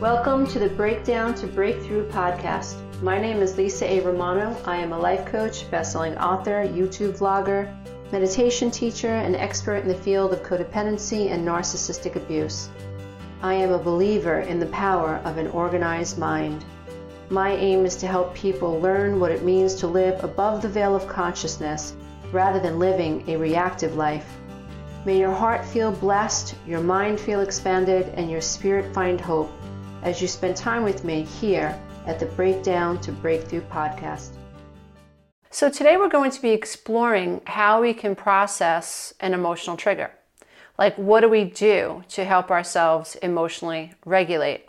Welcome to the Breakdown to Breakthrough podcast. My name is Lisa A. Romano. I am a life coach, best-selling author, YouTube vlogger, meditation teacher, and expert in the field of codependency and narcissistic abuse. I am a believer in the power of an organized mind. My aim is to help people learn what it means to live above the veil of consciousness rather than living a reactive life. May your heart feel blessed, your mind feel expanded, and your spirit find hope as you spend time with me here at the Breakdown to Breakthrough podcast. So, today we're going to be exploring how we can process an emotional trigger. Like, what do we do to help ourselves emotionally regulate?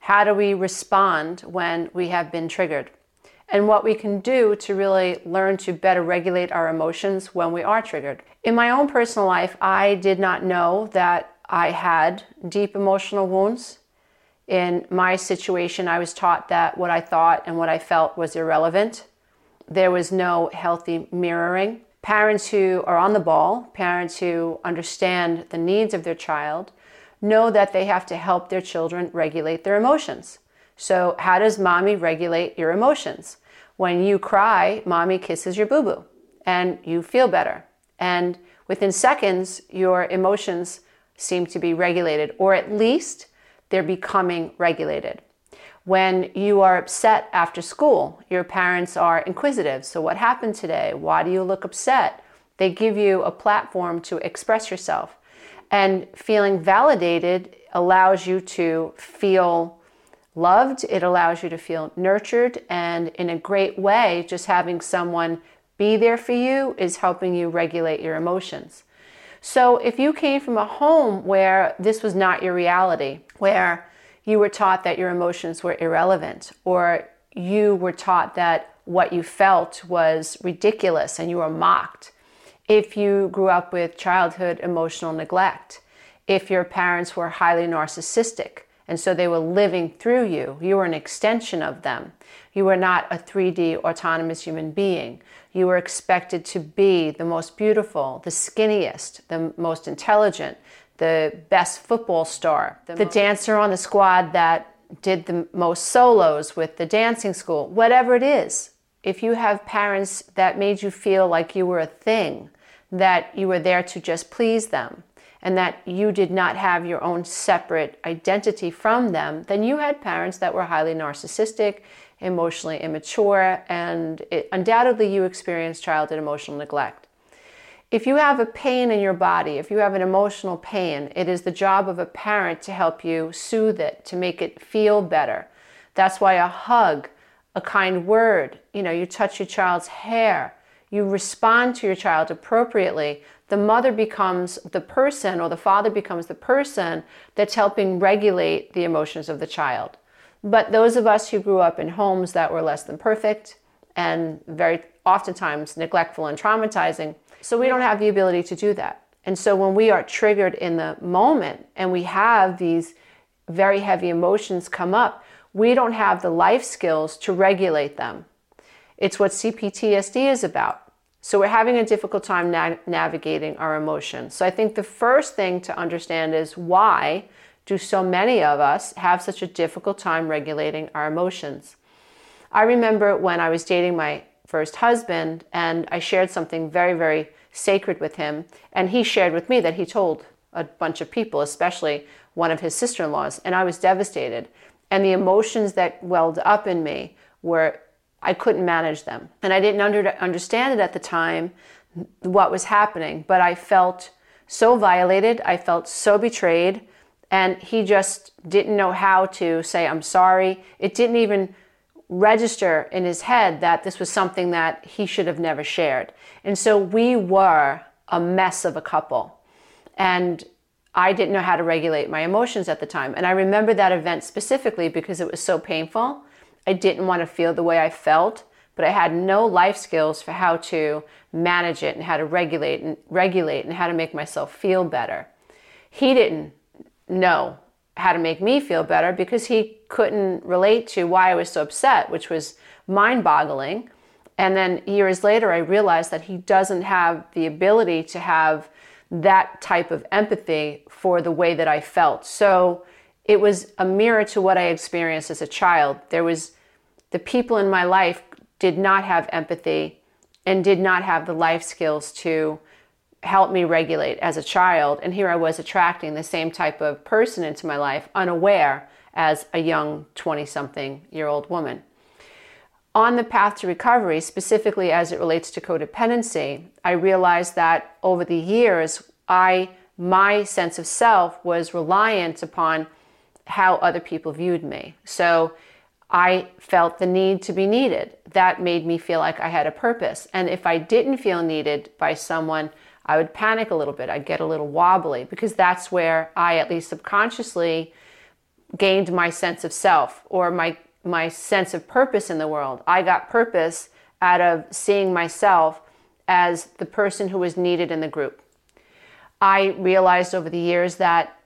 How do we respond when we have been triggered? And what we can do to really learn to better regulate our emotions when we are triggered. In my own personal life, I did not know that I had deep emotional wounds in my situation, I was taught that what I thought and what I felt was irrelevant. There was no healthy mirroring. Parents who are on the ball, parents who understand the needs of their child, know that they have to help their children regulate their emotions. So, how does mommy regulate your emotions? When you cry, mommy kisses your boo boo and you feel better. And within seconds, your emotions seem to be regulated, or at least they're becoming regulated. When you are upset after school, your parents are inquisitive. So, what happened today? Why do you look upset? They give you a platform to express yourself. And feeling validated allows you to feel loved, it allows you to feel nurtured, and in a great way, just having someone be there for you is helping you regulate your emotions. So, if you came from a home where this was not your reality, where you were taught that your emotions were irrelevant, or you were taught that what you felt was ridiculous and you were mocked. If you grew up with childhood emotional neglect, if your parents were highly narcissistic and so they were living through you, you were an extension of them. You were not a 3D autonomous human being. You were expected to be the most beautiful, the skinniest, the most intelligent, the best football star, the, the dancer on the squad that did the most solos with the dancing school, whatever it is. If you have parents that made you feel like you were a thing, that you were there to just please them, and that you did not have your own separate identity from them, then you had parents that were highly narcissistic, emotionally immature, and it, undoubtedly you experienced childhood emotional neglect. If you have a pain in your body, if you have an emotional pain, it is the job of a parent to help you soothe it, to make it feel better. That's why a hug, a kind word, you know, you touch your child's hair, you respond to your child appropriately, the mother becomes the person or the father becomes the person that's helping regulate the emotions of the child. But those of us who grew up in homes that were less than perfect and very oftentimes neglectful and traumatizing, so we don't have the ability to do that. And so when we are triggered in the moment and we have these very heavy emotions come up, we don't have the life skills to regulate them. It's what CPTSD is about. So we're having a difficult time na- navigating our emotions. So I think the first thing to understand is why do so many of us have such a difficult time regulating our emotions? I remember when I was dating my first husband, and I shared something very, very sacred with him. And he shared with me that he told a bunch of people, especially one of his sister in laws, and I was devastated. And the emotions that welled up in me were, I couldn't manage them. And I didn't under, understand it at the time, what was happening, but I felt so violated. I felt so betrayed. And he just didn't know how to say, I'm sorry. It didn't even register in his head that this was something that he should have never shared. And so we were a mess of a couple. And I didn't know how to regulate my emotions at the time. And I remember that event specifically because it was so painful. I didn't want to feel the way I felt, but I had no life skills for how to manage it and how to regulate and regulate and how to make myself feel better. He didn't know how to make me feel better because he couldn't relate to why I was so upset, which was mind boggling. And then years later, I realized that he doesn't have the ability to have that type of empathy for the way that I felt. So it was a mirror to what I experienced as a child. There was the people in my life did not have empathy and did not have the life skills to help me regulate as a child. And here I was attracting the same type of person into my life, unaware as a young 20 something year old woman. On the path to recovery, specifically as it relates to codependency, I realized that over the years, I my sense of self was reliant upon how other people viewed me. So I felt the need to be needed. That made me feel like I had a purpose. And if I didn't feel needed by someone, I would panic a little bit. I'd get a little wobbly because that's where I, at least subconsciously, gained my sense of self or my, my sense of purpose in the world. I got purpose out of seeing myself as the person who was needed in the group. I realized over the years that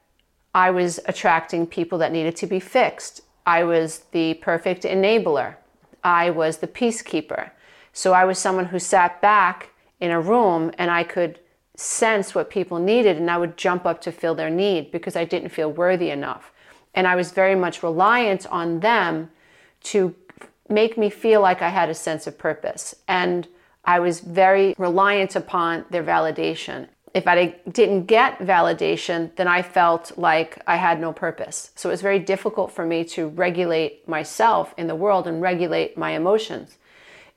I was attracting people that needed to be fixed. I was the perfect enabler. I was the peacekeeper. So I was someone who sat back in a room and I could sense what people needed and I would jump up to fill their need because I didn't feel worthy enough. And I was very much reliant on them to make me feel like I had a sense of purpose. And I was very reliant upon their validation. If I didn't get validation, then I felt like I had no purpose. So it was very difficult for me to regulate myself in the world and regulate my emotions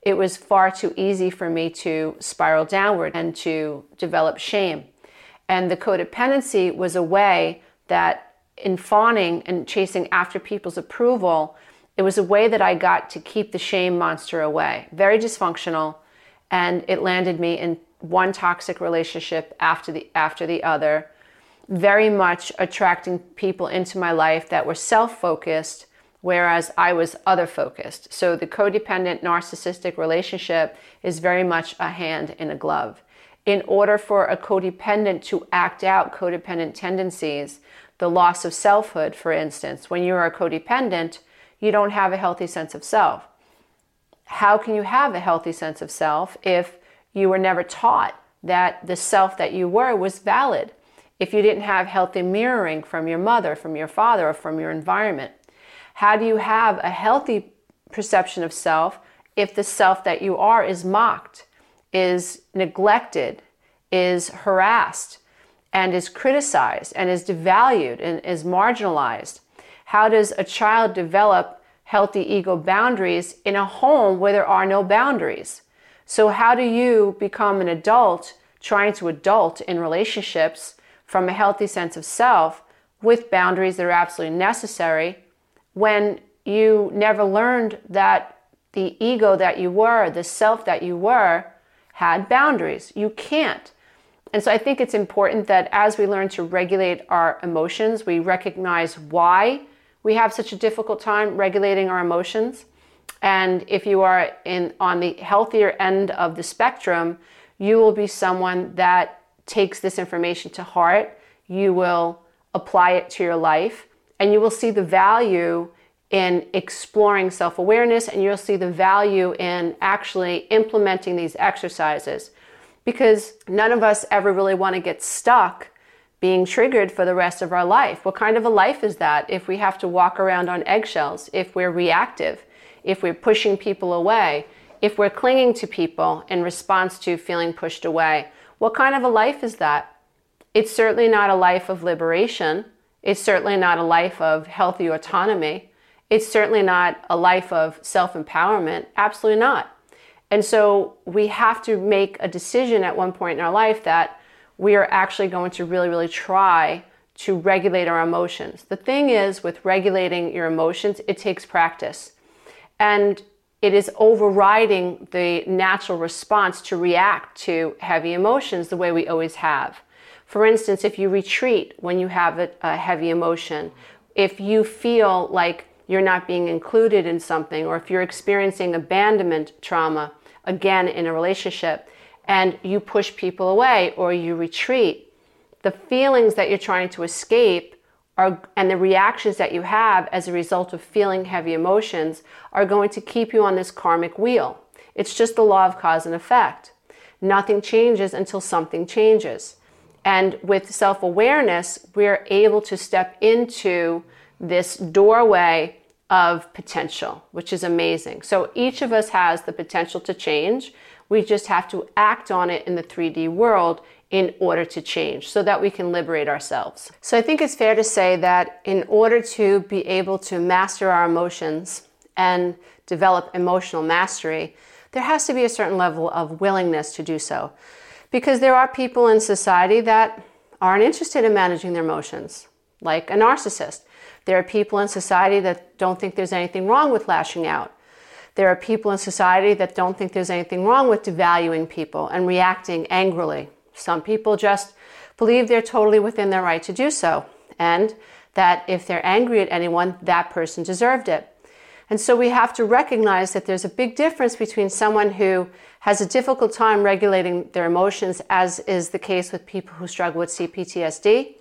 it was far too easy for me to spiral downward and to develop shame. And the codependency was a way that, in fawning and chasing after people's approval, it was a way that I got to keep the shame monster away. Very dysfunctional, and it landed me in one toxic relationship after the after the other. Very much attracting people into my life that were self-focused whereas I was other focused. So the codependent narcissistic relationship is very much a hand in a glove. In order for a codependent to act out codependent tendencies, the loss of selfhood, for instance, when you are a codependent, you don't have a healthy sense of self. How can you have a healthy sense of self if you were never taught that the self that you were was valid? If you didn't have healthy mirroring from your mother, from your father, or from your environment? How do you have a healthy perception of self if the self that you are is mocked, is neglected, is harassed, and is criticized, and is devalued, and is marginalized? How does a child develop healthy ego boundaries in a home where there are no boundaries? So, how do you become an adult trying to adult in relationships from a healthy sense of self with boundaries that are absolutely necessary when you never learned that the ego that you were, the self that you were, had boundaries. You can't. And so I think it's important that as we learn to regulate our emotions, we recognize why we have such a difficult time regulating our emotions. And if you are in on the healthier end of the spectrum, you will be someone that takes this information to heart. You will apply it to your life and you will see the value in exploring self awareness and you'll see the value in actually implementing these exercises because none of us ever really want to get stuck being triggered for the rest of our life. What kind of a life is that if we have to walk around on eggshells, if we're reactive, if we're pushing people away, if we're clinging to people in response to feeling pushed away? What kind of a life is that? It's certainly not a life of liberation. It's certainly not a life of healthy autonomy. It's certainly not a life of self empowerment. Absolutely not. And so we have to make a decision at one point in our life that we are actually going to really, really try to regulate our emotions. The thing is, with regulating your emotions, it takes practice. And it is overriding the natural response to react to heavy emotions the way we always have. For instance, if you retreat when you have a, a, heavy emotion, if you feel like you're not being included in something, or if you're experiencing abandonment trauma, again in a relationship, and you push people away or you retreat, the feelings that you're trying to escape are, and the reactions that you have as a result of feeling heavy emotions are going to keep you on this karmic wheel. It's just the law of cause and effect. Nothing changes until something changes. And with self awareness, we're able to step into this doorway of potential, which is amazing. So each of us has the potential to change. We just have to act on it in the 3D world in order to change so that we can liberate ourselves. So I think it's fair to say that in order to be able to master our emotions and develop emotional mastery, there has to be a certain level of willingness to do so. Because there are people in society that aren't interested in managing their emotions, like a narcissist. There are people in society that don't think there's anything wrong with lashing out. There are people in society that don't think there's anything wrong with devaluing people and reacting angrily. Some people just believe they're totally within their right to do so, and that if they're angry at anyone, that person deserved it. And so we have to recognize that there's a big difference between someone who has a difficult time regulating their emotions, as is the case with people who struggle with CPTSD,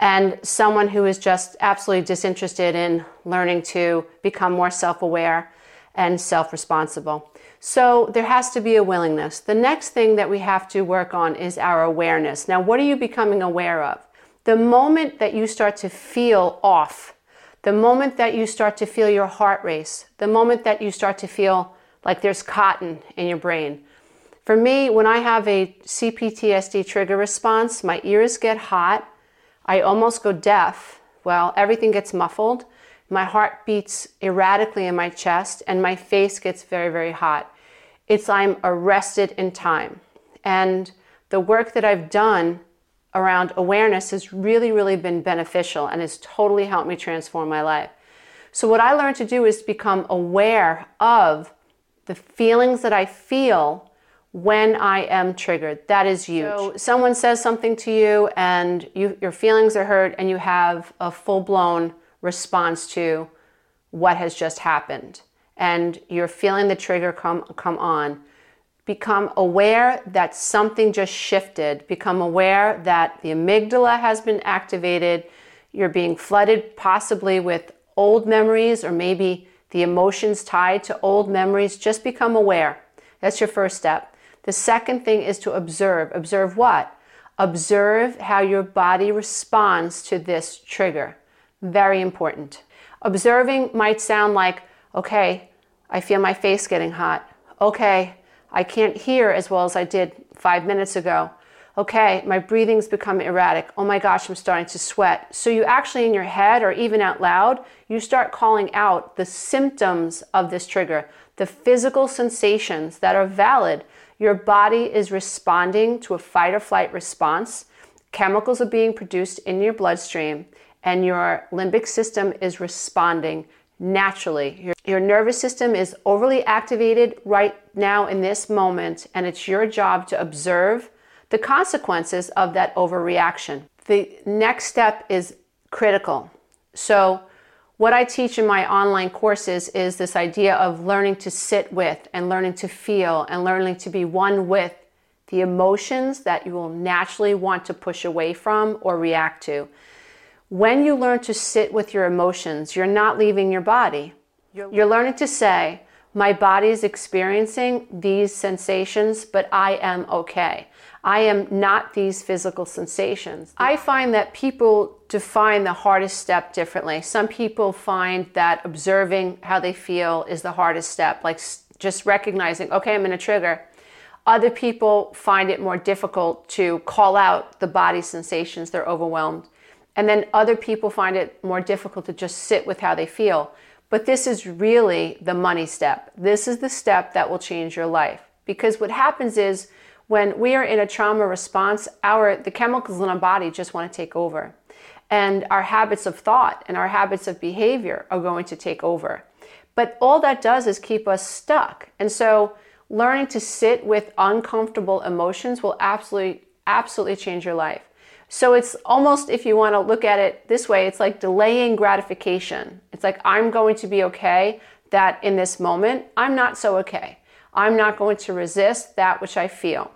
and someone who is just absolutely disinterested in learning to become more self aware and self responsible. So there has to be a willingness. The next thing that we have to work on is our awareness. Now, what are you becoming aware of? The moment that you start to feel off, the moment that you start to feel your heart race, the moment that you start to feel like there's cotton in your brain. For me, when I have a CPTSD trigger response, my ears get hot, I almost go deaf. Well, everything gets muffled my heart beats erratically in my chest, and my face gets very, very hot. It's I'm arrested in time. And the work that I've done around awareness has really, really been beneficial and has totally helped me transform my life. So, what I learned to do is become aware of the feelings that I feel when I am triggered. That is huge. So someone says something to you and you, your feelings are hurt and you have a full blown response to what has just happened and you're feeling the trigger come come on become aware that something just shifted become aware that the amygdala has been activated you're being flooded possibly with old memories or maybe the emotions tied to old memories just become aware that's your first step the second thing is to observe observe what observe how your body responds to this trigger very important. Observing might sound like, okay, I feel my face getting hot. Okay, I can't hear as well as I did five minutes ago. Okay, my breathing's become erratic. Oh my gosh, I'm starting to sweat. So, you actually, in your head or even out loud, you start calling out the symptoms of this trigger, the physical sensations that are valid. Your body is responding to a fight or flight response. Chemicals are being produced in your bloodstream and your limbic system is responding naturally. Your, your, nervous system is overly activated right now in this moment, and it's your job to observe the consequences of that overreaction. The next step is critical. So, what I teach in my online courses is this idea of learning to sit with and learning to feel and learning to be one with the emotions that you will naturally want to push away from or react to. When you learn to sit with your emotions, you're not leaving your body. You're learning to say, My body is experiencing these sensations, but I am okay. I am not these physical sensations. I find that people define the hardest step differently. Some people find that observing how they feel is the hardest step, like just recognizing, okay, I'm in a trigger. Other people find it more difficult to call out the body sensations, they're overwhelmed. And then other people find it more difficult to just sit with how they feel. But this is really the money step. This is the step that will change your life. Because what happens is when we are in a trauma response, our the chemicals in our body just want to take over. And our habits of thought and our habits of behavior are going to take over. But all that does is keep us stuck. And so learning to sit with uncomfortable emotions will absolutely absolutely change your life. So it's almost, if you want to look at it this way, it's like delaying gratification. It's like, I'm going to be okay that in this moment, I'm not so okay. I'm not going to resist that which I feel.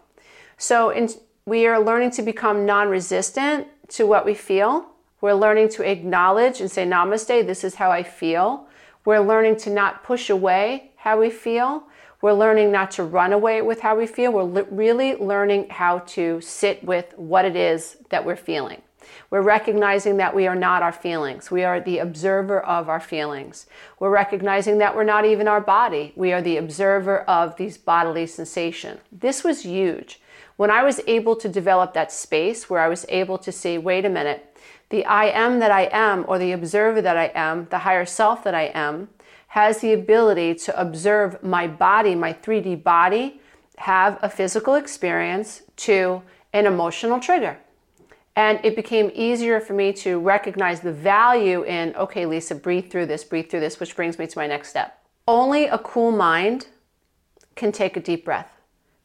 So in, we are learning to become non resistant to what we feel. We're learning to acknowledge and say, Namaste, this is how I feel. We're learning to not push away how we feel. We're learning not to run away with how we feel. We're li- really learning how to sit with what it is that we're feeling. We're recognizing that we are not our feelings. We are the observer of our feelings. We're recognizing that we're not even our body. We are the observer of these bodily sensations. This was huge. When I was able to develop that space where I was able to say, wait a minute, the I am that I am, or the observer that I am, the higher self that I am, has the ability to observe my body, my 3D body, have a physical experience to an emotional trigger. And it became easier for me to recognize the value in, okay, Lisa, breathe through this, breathe through this, which brings me to my next step. Only a cool mind can take a deep breath.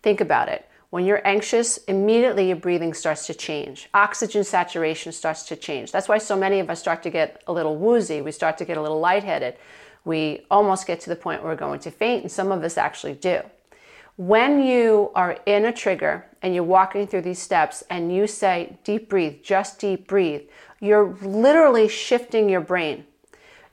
Think about it. When you're anxious, immediately your breathing starts to change. Oxygen saturation starts to change. That's why so many of us start to get a little woozy. We start to get a little lightheaded we almost get to the point where we're going to faint, and some of us actually do. When you are in a trigger and you're walking through these steps and you say, deep breathe, just deep breathe, you're literally shifting your brain.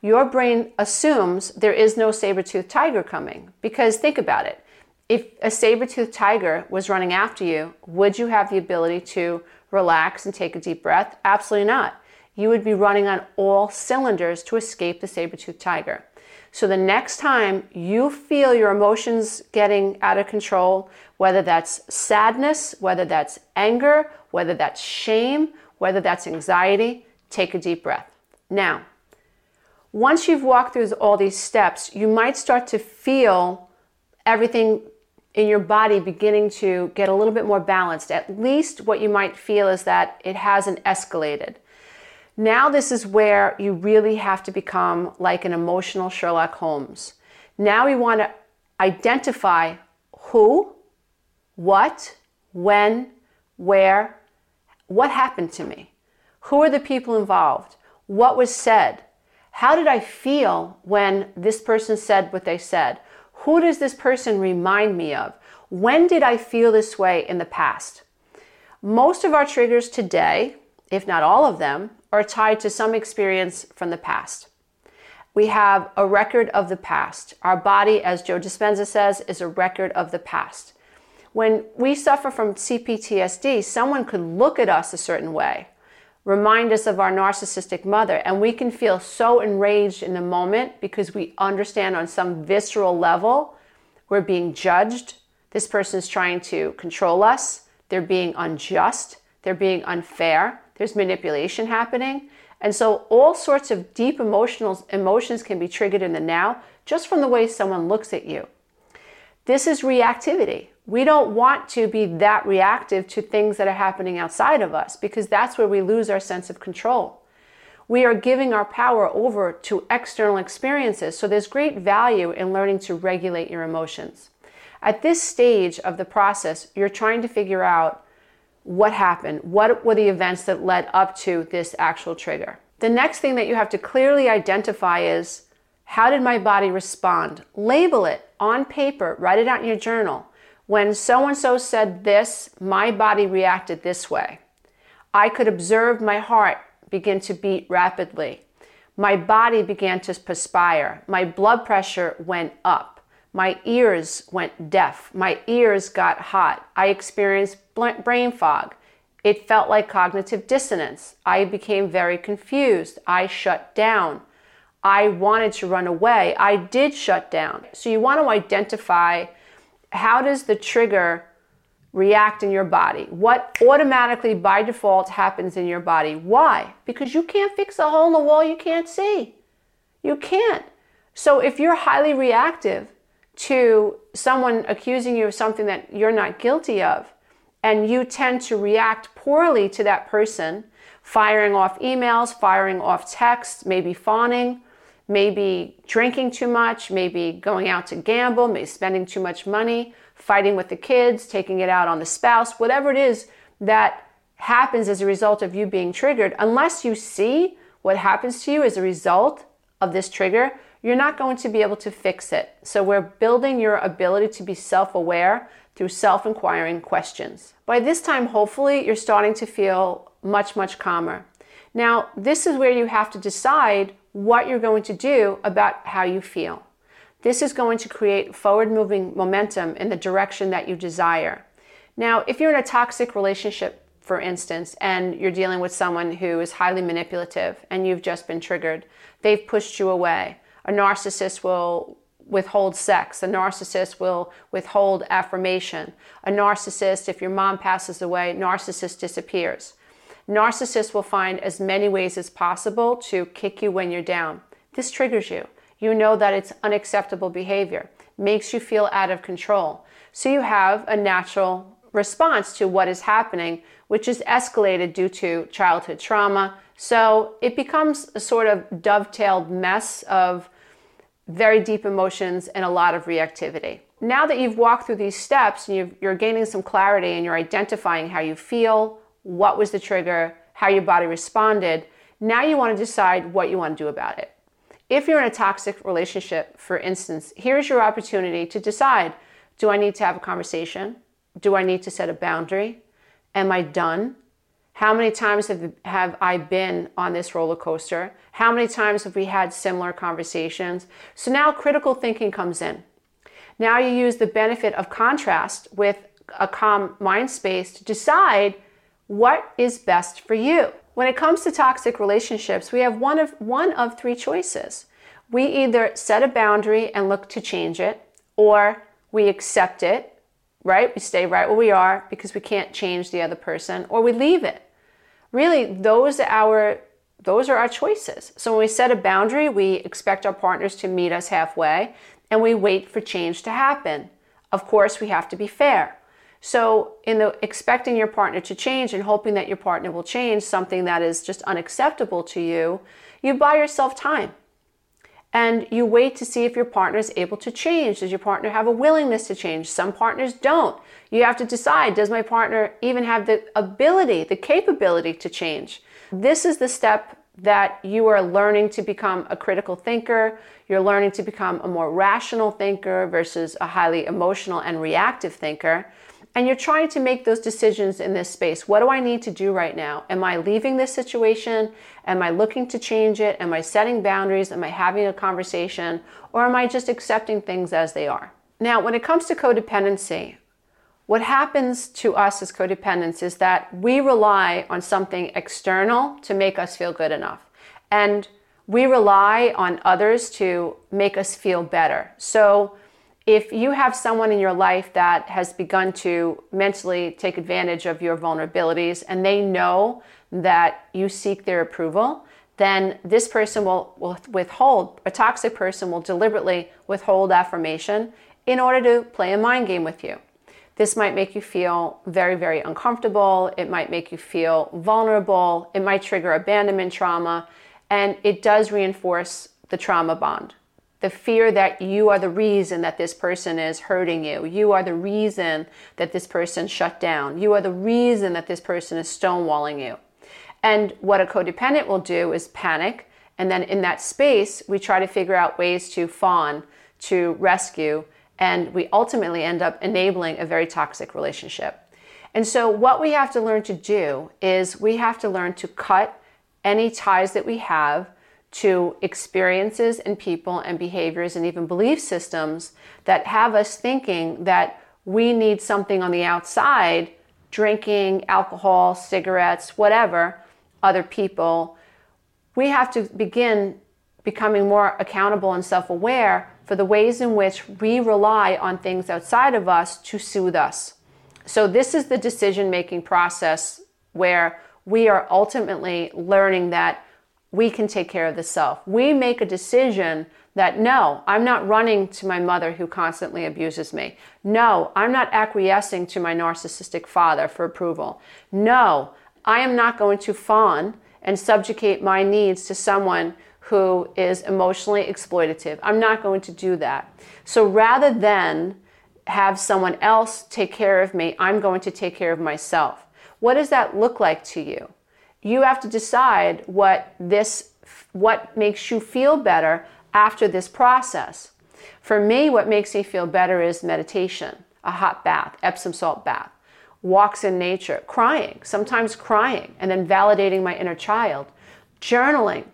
Your brain assumes there is no saber toothed tiger coming. Because think about it if a saber toothed tiger was running after you, would you have the ability to relax and take a deep breath? Absolutely not. You would be running on all cylinders to escape the saber toothed tiger. So the next time you feel your emotions getting out of control, whether that's sadness, whether that's anger, whether that's shame, whether that's anxiety, take a deep breath. Now, once you've walked through all these steps, you might start to feel everything in your body beginning to get a little bit more balanced. At least what you might feel is that it hasn't escalated. Now, this is where you really have to become like an emotional Sherlock Holmes. Now, we want to identify who, what, when, where, what happened to me, who are the people involved, what was said, how did I feel when this person said what they said, who does this person remind me of, when did I feel this way in the past. Most of our triggers today, if not all of them, are tied to some experience from the past. We have a record of the past. Our body, as Joe Dispenza says, is a record of the past. When we suffer from CPTSD, someone could look at us a certain way, remind us of our narcissistic mother, and we can feel so enraged in the moment because we understand on some visceral level we're being judged. This person is trying to control us. They're being unjust. They're being unfair there's manipulation happening. And so all sorts of deep emotional emotions can be triggered in the now just from the way someone looks at you. This is reactivity. We don't want to be that reactive to things that are happening outside of us because that's where we lose our sense of control. We are giving our power over to external experiences, so there's great value in learning to regulate your emotions. At this stage of the process, you're trying to figure out what happened? What were the events that led up to this actual trigger? The next thing that you have to clearly identify is how did my body respond? Label it on paper, write it out in your journal. When so and so said this, my body reacted this way. I could observe my heart begin to beat rapidly. My body began to perspire. My blood pressure went up. My ears went deaf. My ears got hot. I experienced brain fog. It felt like cognitive dissonance. I became very confused. I shut down. I wanted to run away. I did shut down. So you want to identify how does the trigger react in your body? What automatically by default happens in your body? Why? Because you can't fix a hole in the wall you can't see. You can't. So if you're highly reactive to someone accusing you of something that you're not guilty of, and you tend to react poorly to that person, firing off emails, firing off texts, maybe fawning, maybe drinking too much, maybe going out to gamble, maybe spending too much money, fighting with the kids, taking it out on the spouse, whatever it is that happens as a result of you being triggered, unless you see what happens to you as a result of this trigger, you're not going to be able to fix it. So we're building your ability to be self aware through self inquiring questions. By this time, hopefully, you're starting to feel much, much calmer. Now, this is where you have to decide what you're going to do about how you feel. This is going to create forward moving momentum in the direction that you desire. Now, if you're in a toxic relationship, for instance, and you're dealing with someone who is highly manipulative and you've just been triggered, they've pushed you away. A narcissist will withhold sex. A narcissist will withhold affirmation. A narcissist, if your mom passes away, narcissist disappears. Narcissists will find as many ways as possible to kick you when you're down. This triggers you. You know that it's unacceptable behavior, makes you feel out of control. So you have a natural response to what is happening, which is escalated due to childhood trauma. So it becomes a sort of dovetailed mess of very deep emotions and a lot of reactivity. Now that you've walked through these steps and you are gaining some clarity and you're identifying how you feel, what was the trigger, how your body responded. Now you want to decide what you want to do about it. If you're in a toxic relationship, for instance, here's your opportunity to decide do I need to have a conversation? Do I need to set a boundary? Am I done? How many times have, have I been on this roller coaster? How many times have we had similar conversations? So now critical thinking comes in. Now you use the benefit of contrast with a calm mind space to decide what is best for you. When it comes to toxic relationships, we have one of one of three choices. We either set a boundary and look to change it, or we accept it, right? We stay right where we are because we can't change the other person, or we leave it. Really, those are our those are our choices. So when we set a boundary, we expect our partners to meet us halfway and we wait for change to happen. Of course, we have to be fair. So, in the expecting your partner to change and hoping that your partner will change something that is just unacceptable to you, you buy yourself time. And you wait to see if your partner is able to change. Does your partner have a willingness to change? Some partners don't. You have to decide does my partner even have the ability, the capability to change? This is the step that you are learning to become a critical thinker. You're learning to become a more rational thinker versus a highly emotional and reactive thinker and you're trying to make those decisions in this space. What do I need to do right now? Am I leaving this situation? Am I looking to change it? Am I setting boundaries? Am I having a conversation? Or am I just accepting things as they are? Now, when it comes to codependency, what happens to us as codependents is that we rely on something external to make us feel good enough. And we rely on others to make us feel better. So, if you have someone in your life that has begun to mentally take advantage of your vulnerabilities and they know that you seek their approval, then this person will, will withhold, a toxic person will deliberately withhold affirmation in order to play a mind game with you. This might make you feel very, very uncomfortable. It might make you feel vulnerable. It might trigger abandonment trauma. And it does reinforce the trauma bond the fear that you are the reason that this person is hurting you. You are the reason that this person shut down. You are the reason that this person is stonewalling you. And what a codependent will do is panic. And then in that space, we try to figure out ways to fawn, to rescue, and we ultimately end up enabling a very toxic relationship. And so, what we have to learn to do is we have to learn to cut any ties that we have to experiences and people and behaviors and even belief systems that have us thinking that we need something on the outside drinking, alcohol, cigarettes, whatever, other people. We have to begin becoming more accountable and self aware for the ways in which we rely on things outside of us to soothe us. So, this is the decision making process where we are ultimately learning that we can take care of the self. We make a decision that no, I'm not running to my mother who constantly abuses me. No, I'm not acquiescing to my narcissistic father for approval. No, I am not going to fawn and subjugate my needs to someone who is emotionally exploitative. I'm not going to do that. So rather than have someone else take care of me, I'm going to take care of myself. What does that look like to you? You have to decide what this what makes you feel better after this process. For me, what makes me feel better is meditation, a hot bath, Epsom salt bath, walks in nature, crying, sometimes crying, and then validating my inner child, journaling.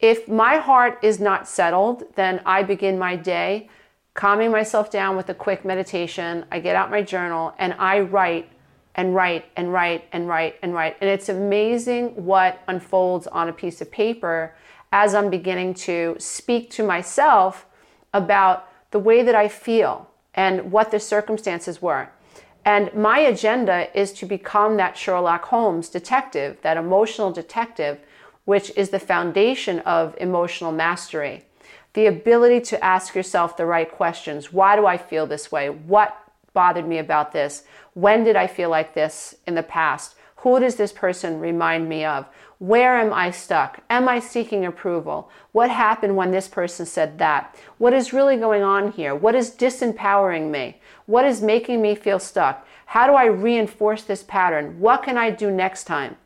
If my heart is not settled, then I begin my day calming myself down with a quick meditation. I get out my journal and I write and write and write and write and write. And it's amazing what unfolds on a piece of paper as I'm beginning to speak to myself about the way that I feel and what the circumstances were. And my agenda is to become that Sherlock Holmes detective, that emotional detective, which is the foundation of emotional mastery. The ability to ask yourself the right questions. Why do I feel this way? What bothered me about this? When did I feel like this in the past? Who does this person remind me of? Where am I stuck? Am I seeking approval? What happened when this person said that? What is really going on here? What is disempowering me? What is making me feel stuck? How do I reinforce this pattern? What can I do next time?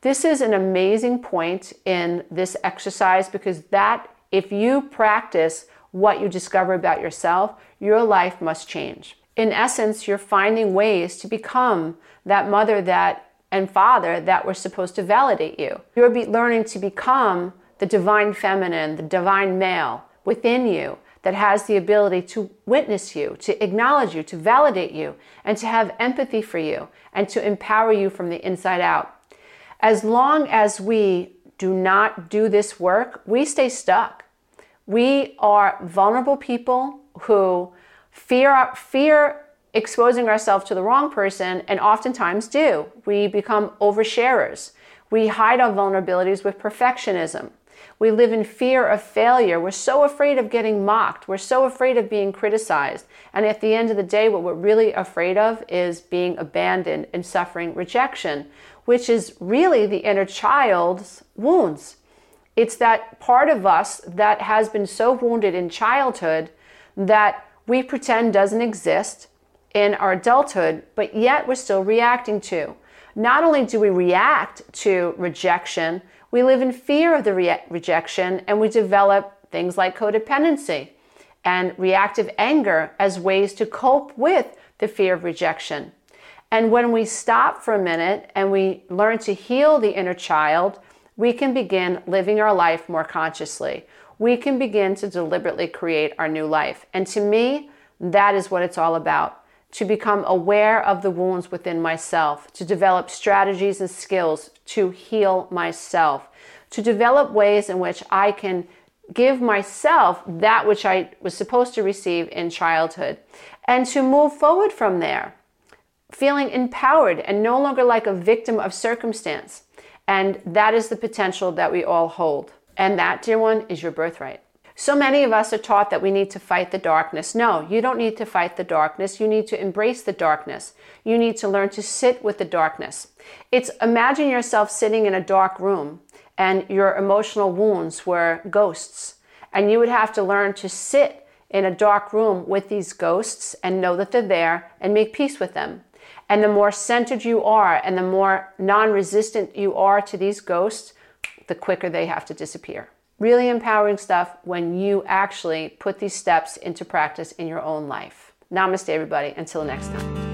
This is an amazing point in this exercise because that, if you practice what you discover about yourself, your life must change. In essence, you're finding ways to become that mother that and father that were supposed to validate you. You're learning to become the divine feminine, the divine male within you that has the ability to witness you, to acknowledge you, to validate you, and to have empathy for you, and to empower you from the inside out. As long as we do not do this work, we stay stuck. We are vulnerable people who fear, fear exposing ourselves to the wrong person and oftentimes do. We become oversharers. We hide our vulnerabilities with perfectionism. We live in fear of failure. We're so afraid of getting mocked. We're so afraid of being criticized. And at the end of the day, what we're really afraid of is being abandoned and suffering rejection, which is really the inner child's wounds. It's that part of us that has been so wounded in childhood that we pretend doesn't exist in our adulthood, but yet we're still reacting to. Not only do we react to rejection, we live in fear of the re- rejection and we develop things like codependency and reactive anger as ways to cope with the fear of rejection. And when we stop for a minute and we learn to heal the inner child, we can begin living our life more consciously. We can begin to deliberately create our new life. And to me, that is what it's all about to become aware of the wounds within myself, to develop strategies and skills to heal myself, to develop ways in which I can give myself that which I was supposed to receive in childhood, and to move forward from there, feeling empowered and no longer like a victim of circumstance. And that is the potential that we all hold. And that, dear one, is your birthright. So many of us are taught that we need to fight the darkness. No, you don't need to fight the darkness. You need to embrace the darkness. You need to learn to sit with the darkness. It's imagine yourself sitting in a dark room and your emotional wounds were ghosts. And you would have to learn to sit in a dark room with these ghosts and know that they're there and make peace with them. And the more centered you are and the more non resistant you are to these ghosts, the quicker they have to disappear. Really empowering stuff when you actually put these steps into practice in your own life. Namaste, everybody. Until next time.